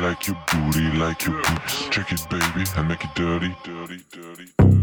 like your booty, like your booty. Check it, baby, I make it dirty, dirty, dirty. dirty.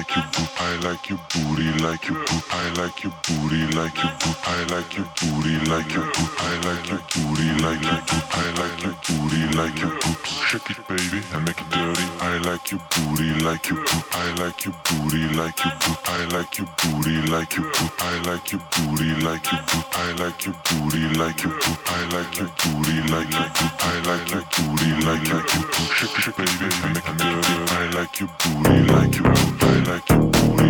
like you like your booty, like your boop. I like your booty, like your boop. I like your booty, like your boop. I like your booty, like your boop. I like your booty, like your boop. Shake it, baby, and make it dirty. I like your booty, like your boop. I like your booty, like your boop. I like your booty, like your boop. I like your booty, like your boop. I like your booty, like your boop. I like your booty, like your boop. I like your booty, like your boop. Shake it, baby, and make it dirty. I like your booty, like your boop. I like your booty.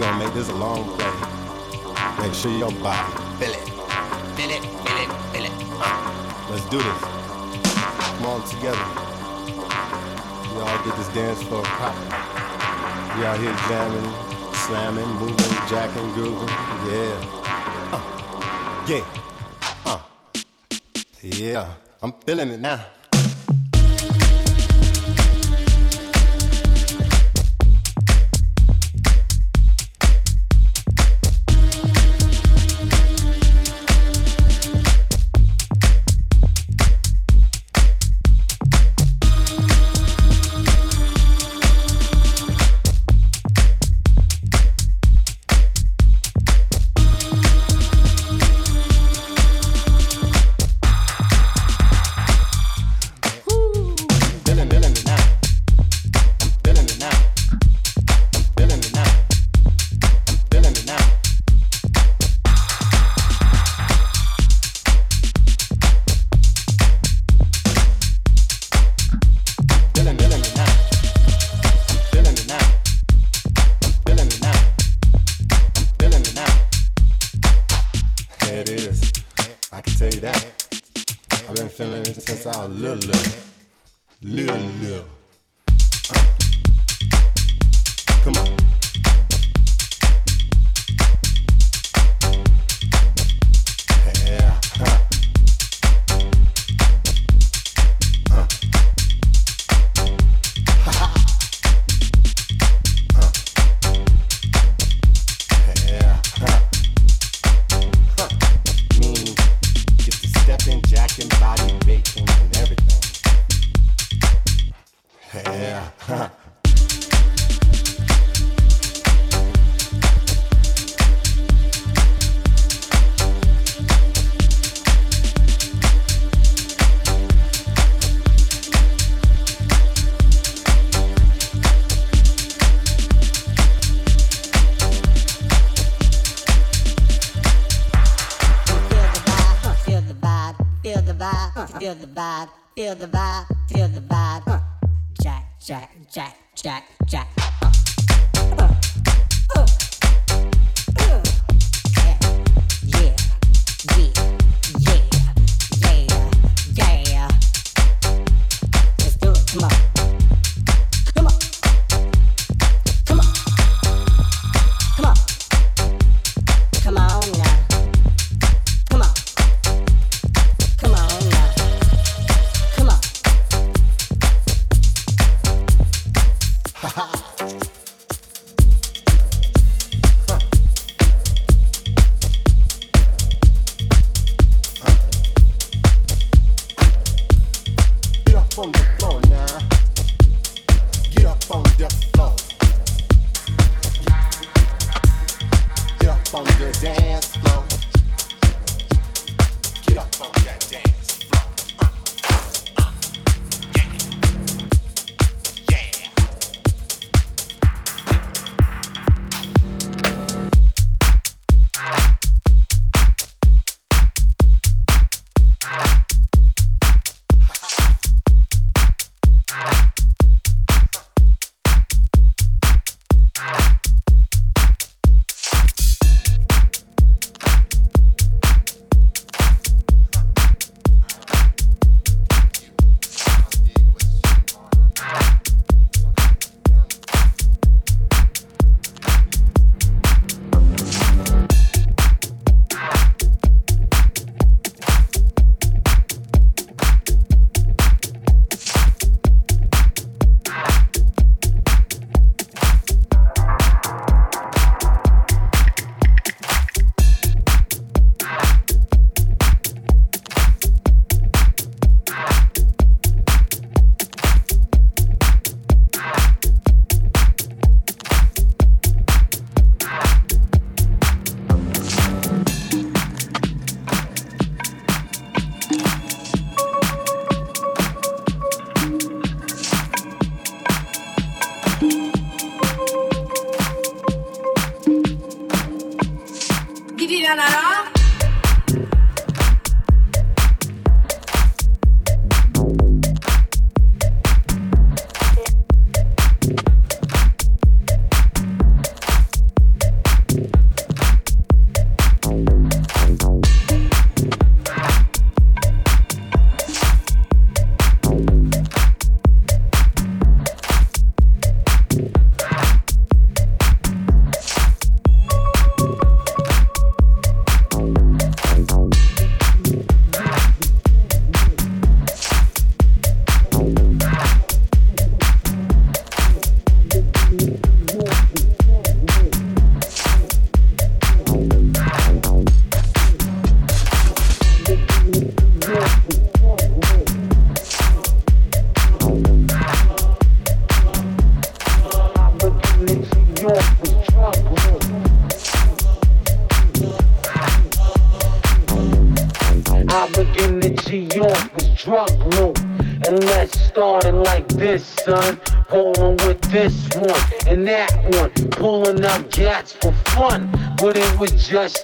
Gonna make this a long play. Make sure your body feel it, feel it, feel it, feel it. Uh, let's do this. Come on together. We all get this dance floor popping. We out here jamming, slamming, moving, jacking, grooving. Yeah. Uh, yeah. Uh, yeah. I'm feeling it now. feel the vibe, feel the vibe, feel the vibe. Jack, jack, jack, jack, jack.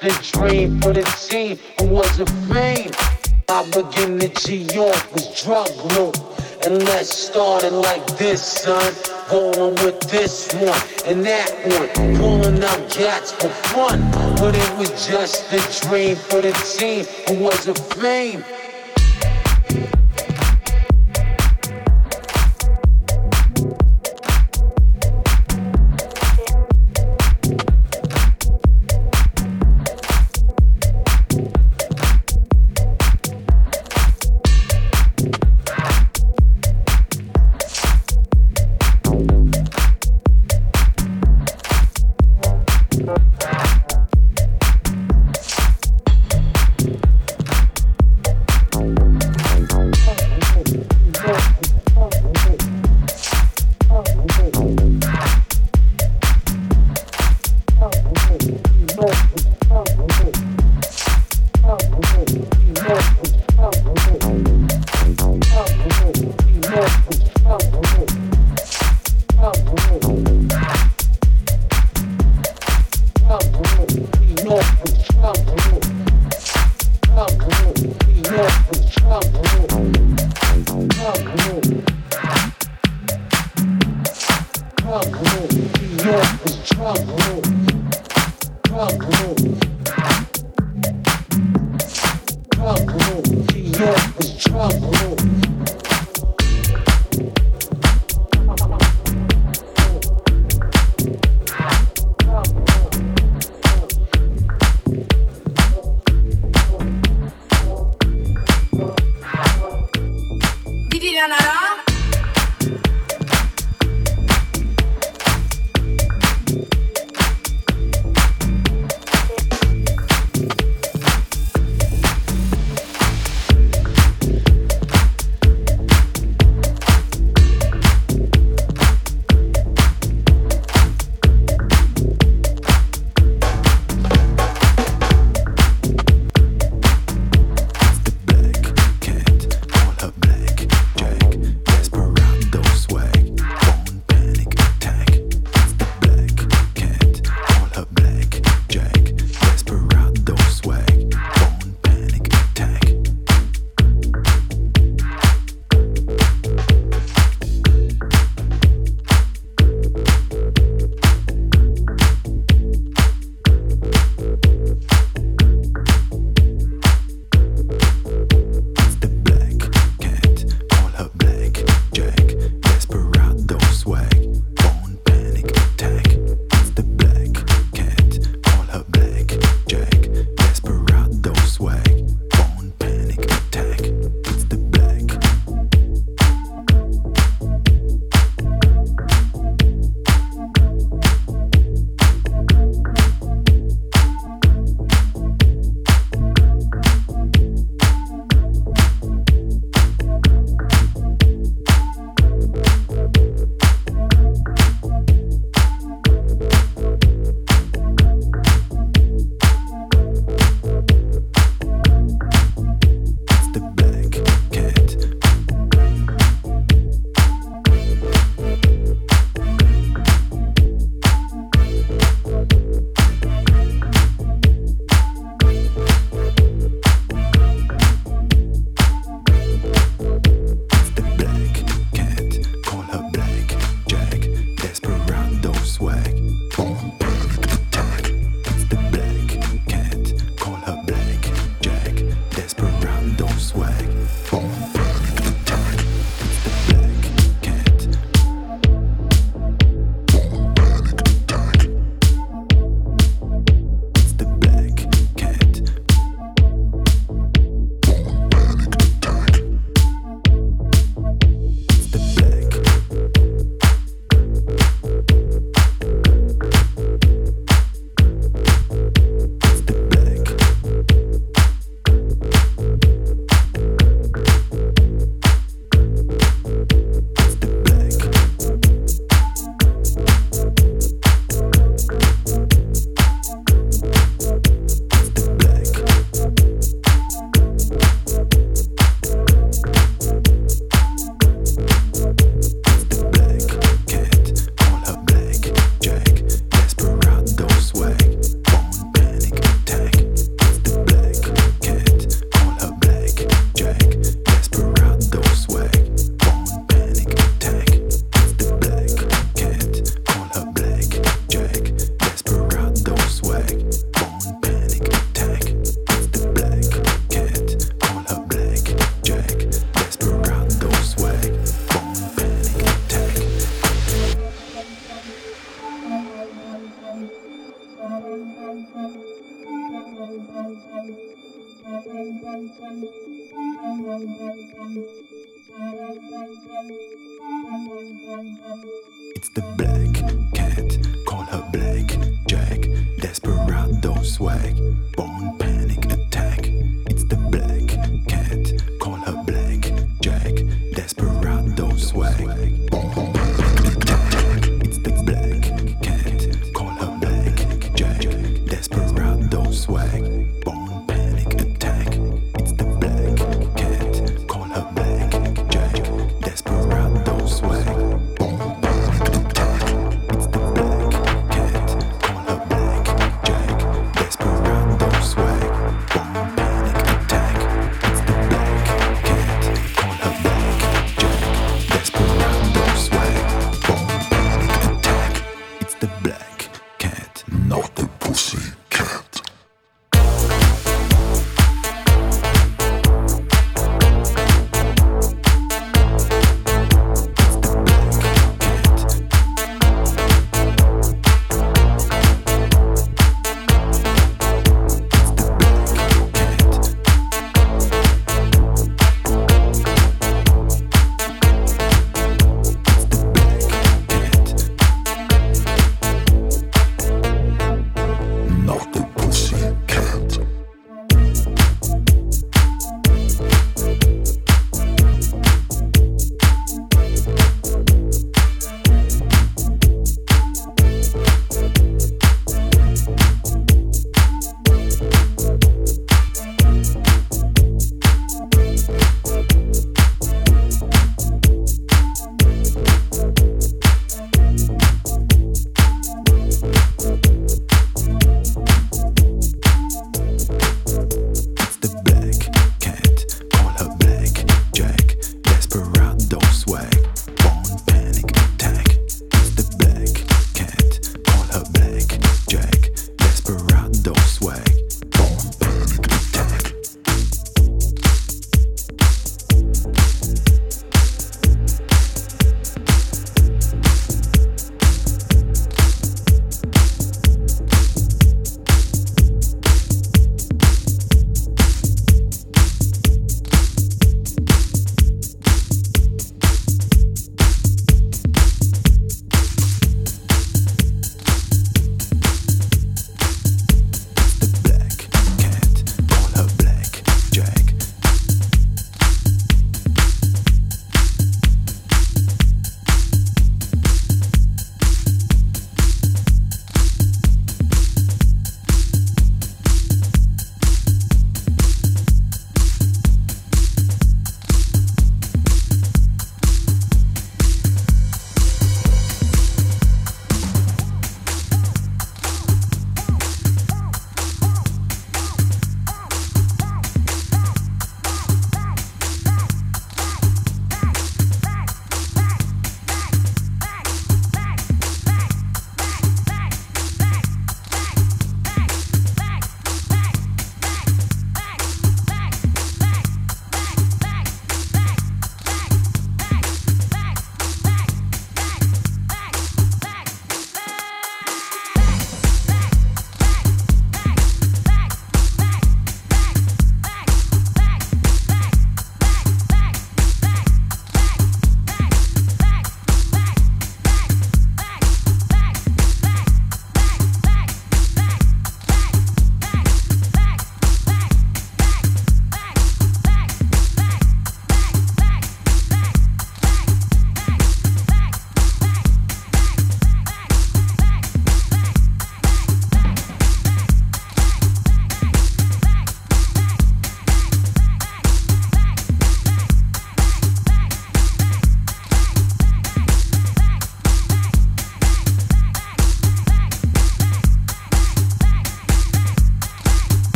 the dream for the team, I wasn't fame. I began to G York was drug loot. And let's start it like this, son. Rolling with this one and that one. Pulling out cats for fun. But it was just a dream for the team. It was a fame.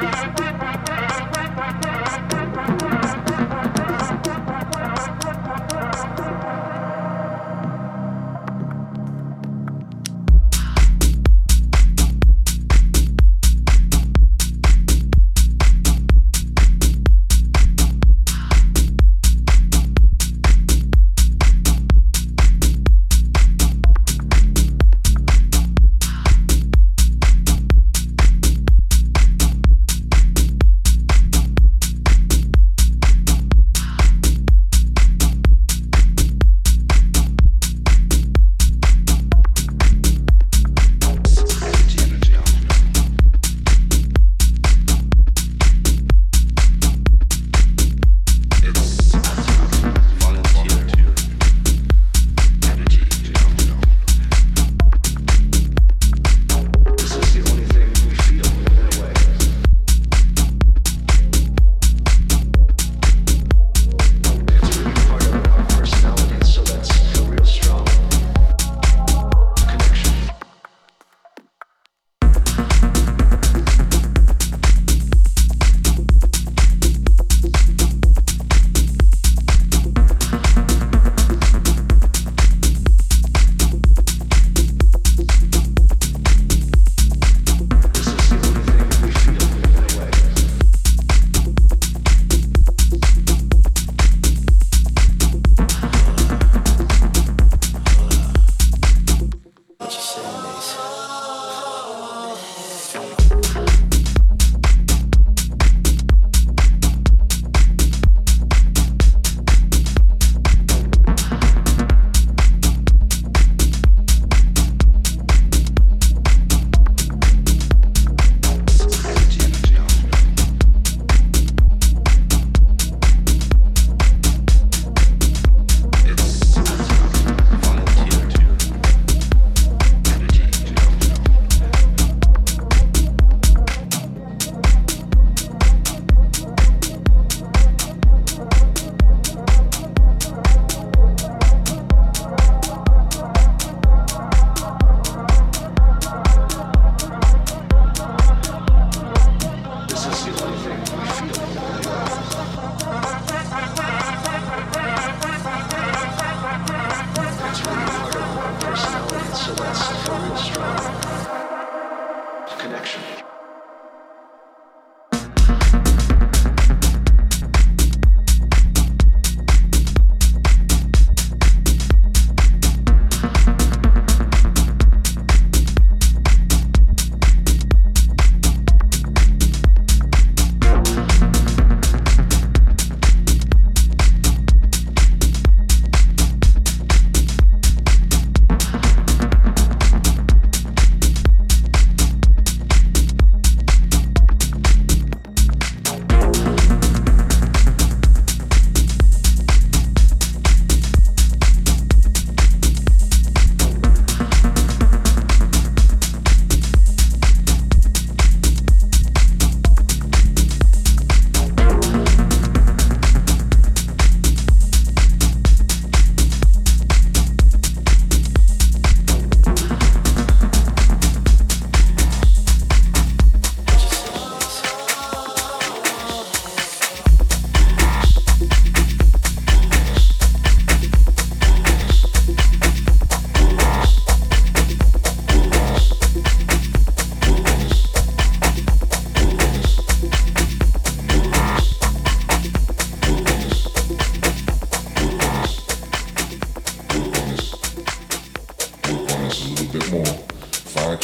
Peace.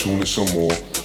soon as some more.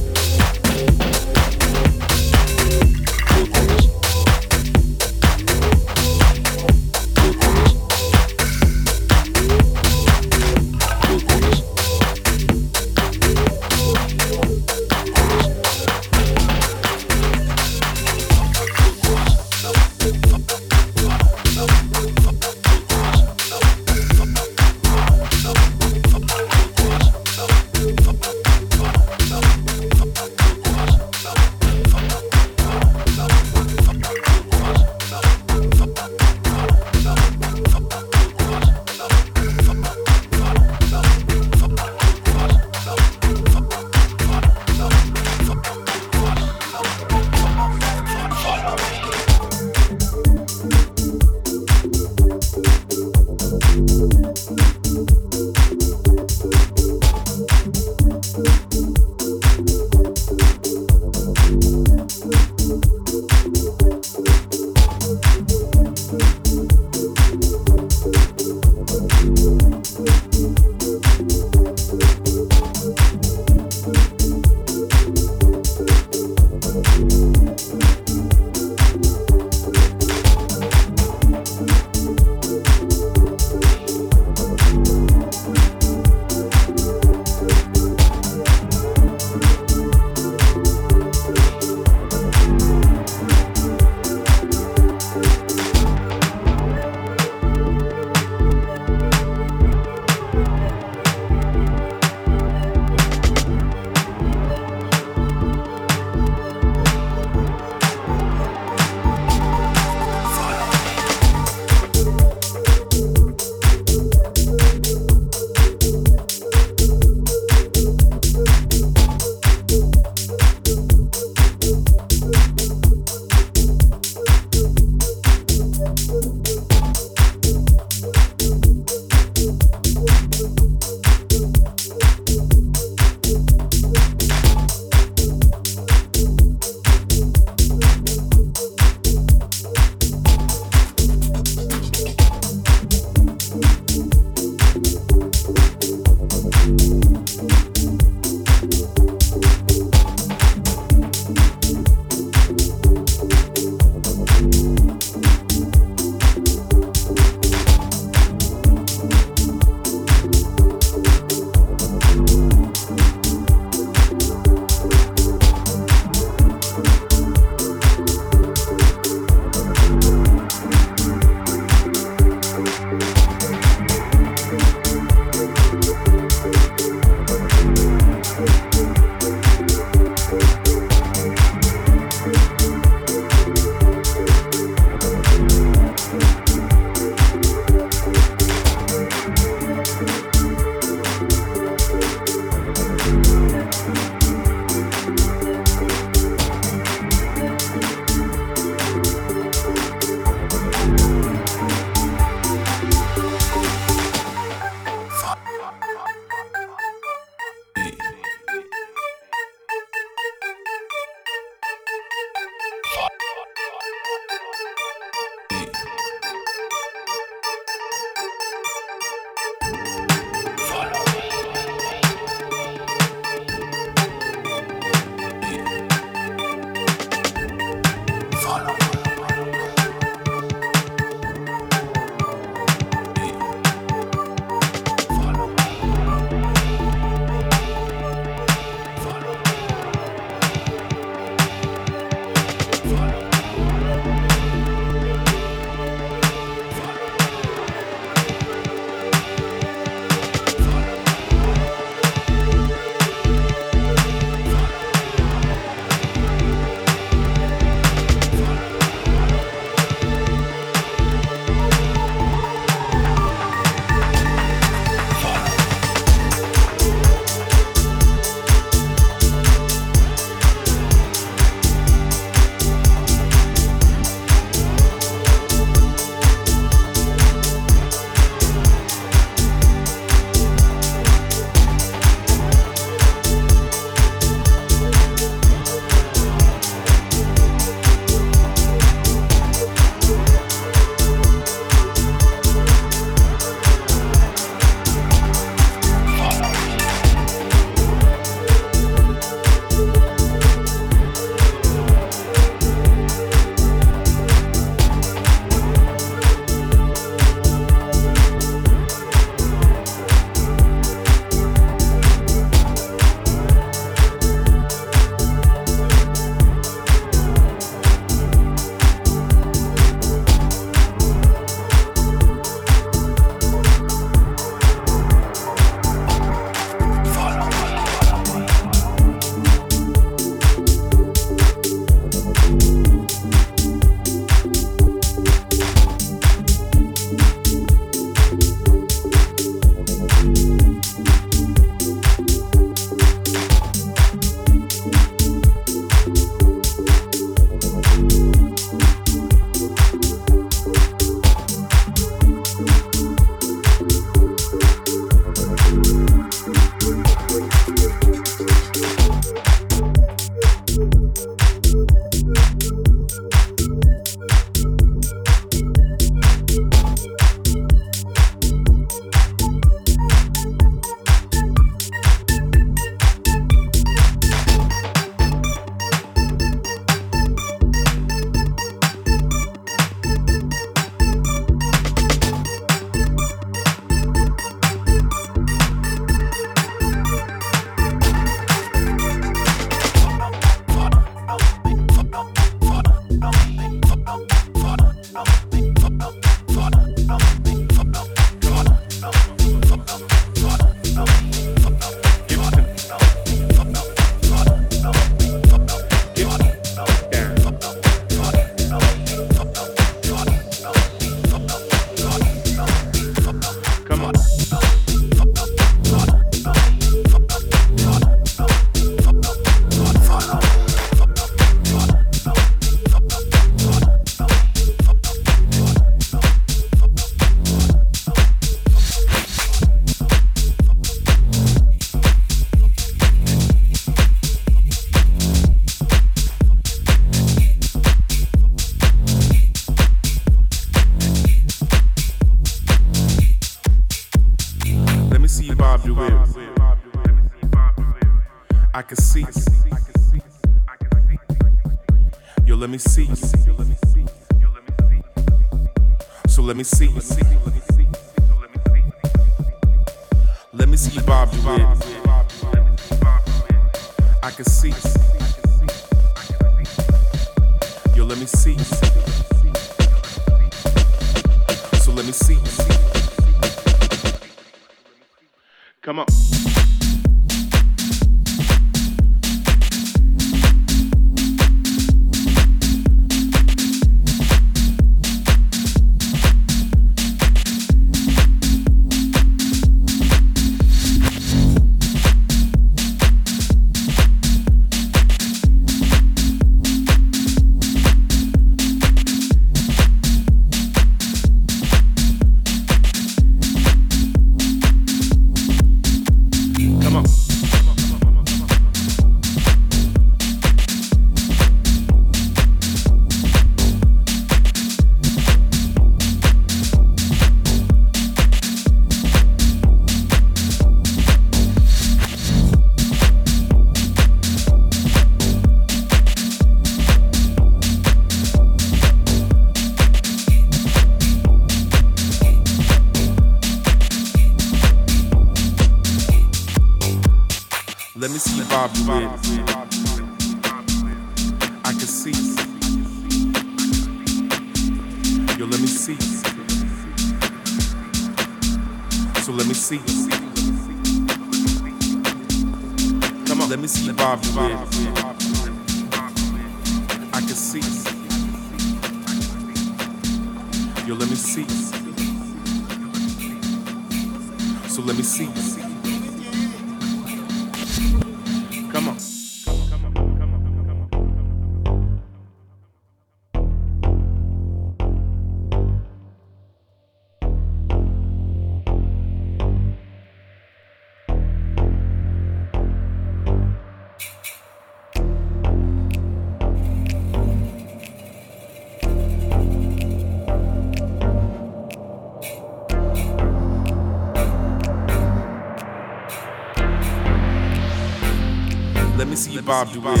Bob DeWitt.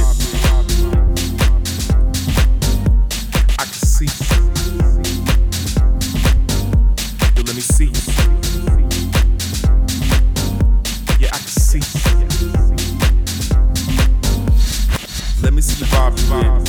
I can see. You let me see. Yeah, I can see. Let me see Bob DeWitt.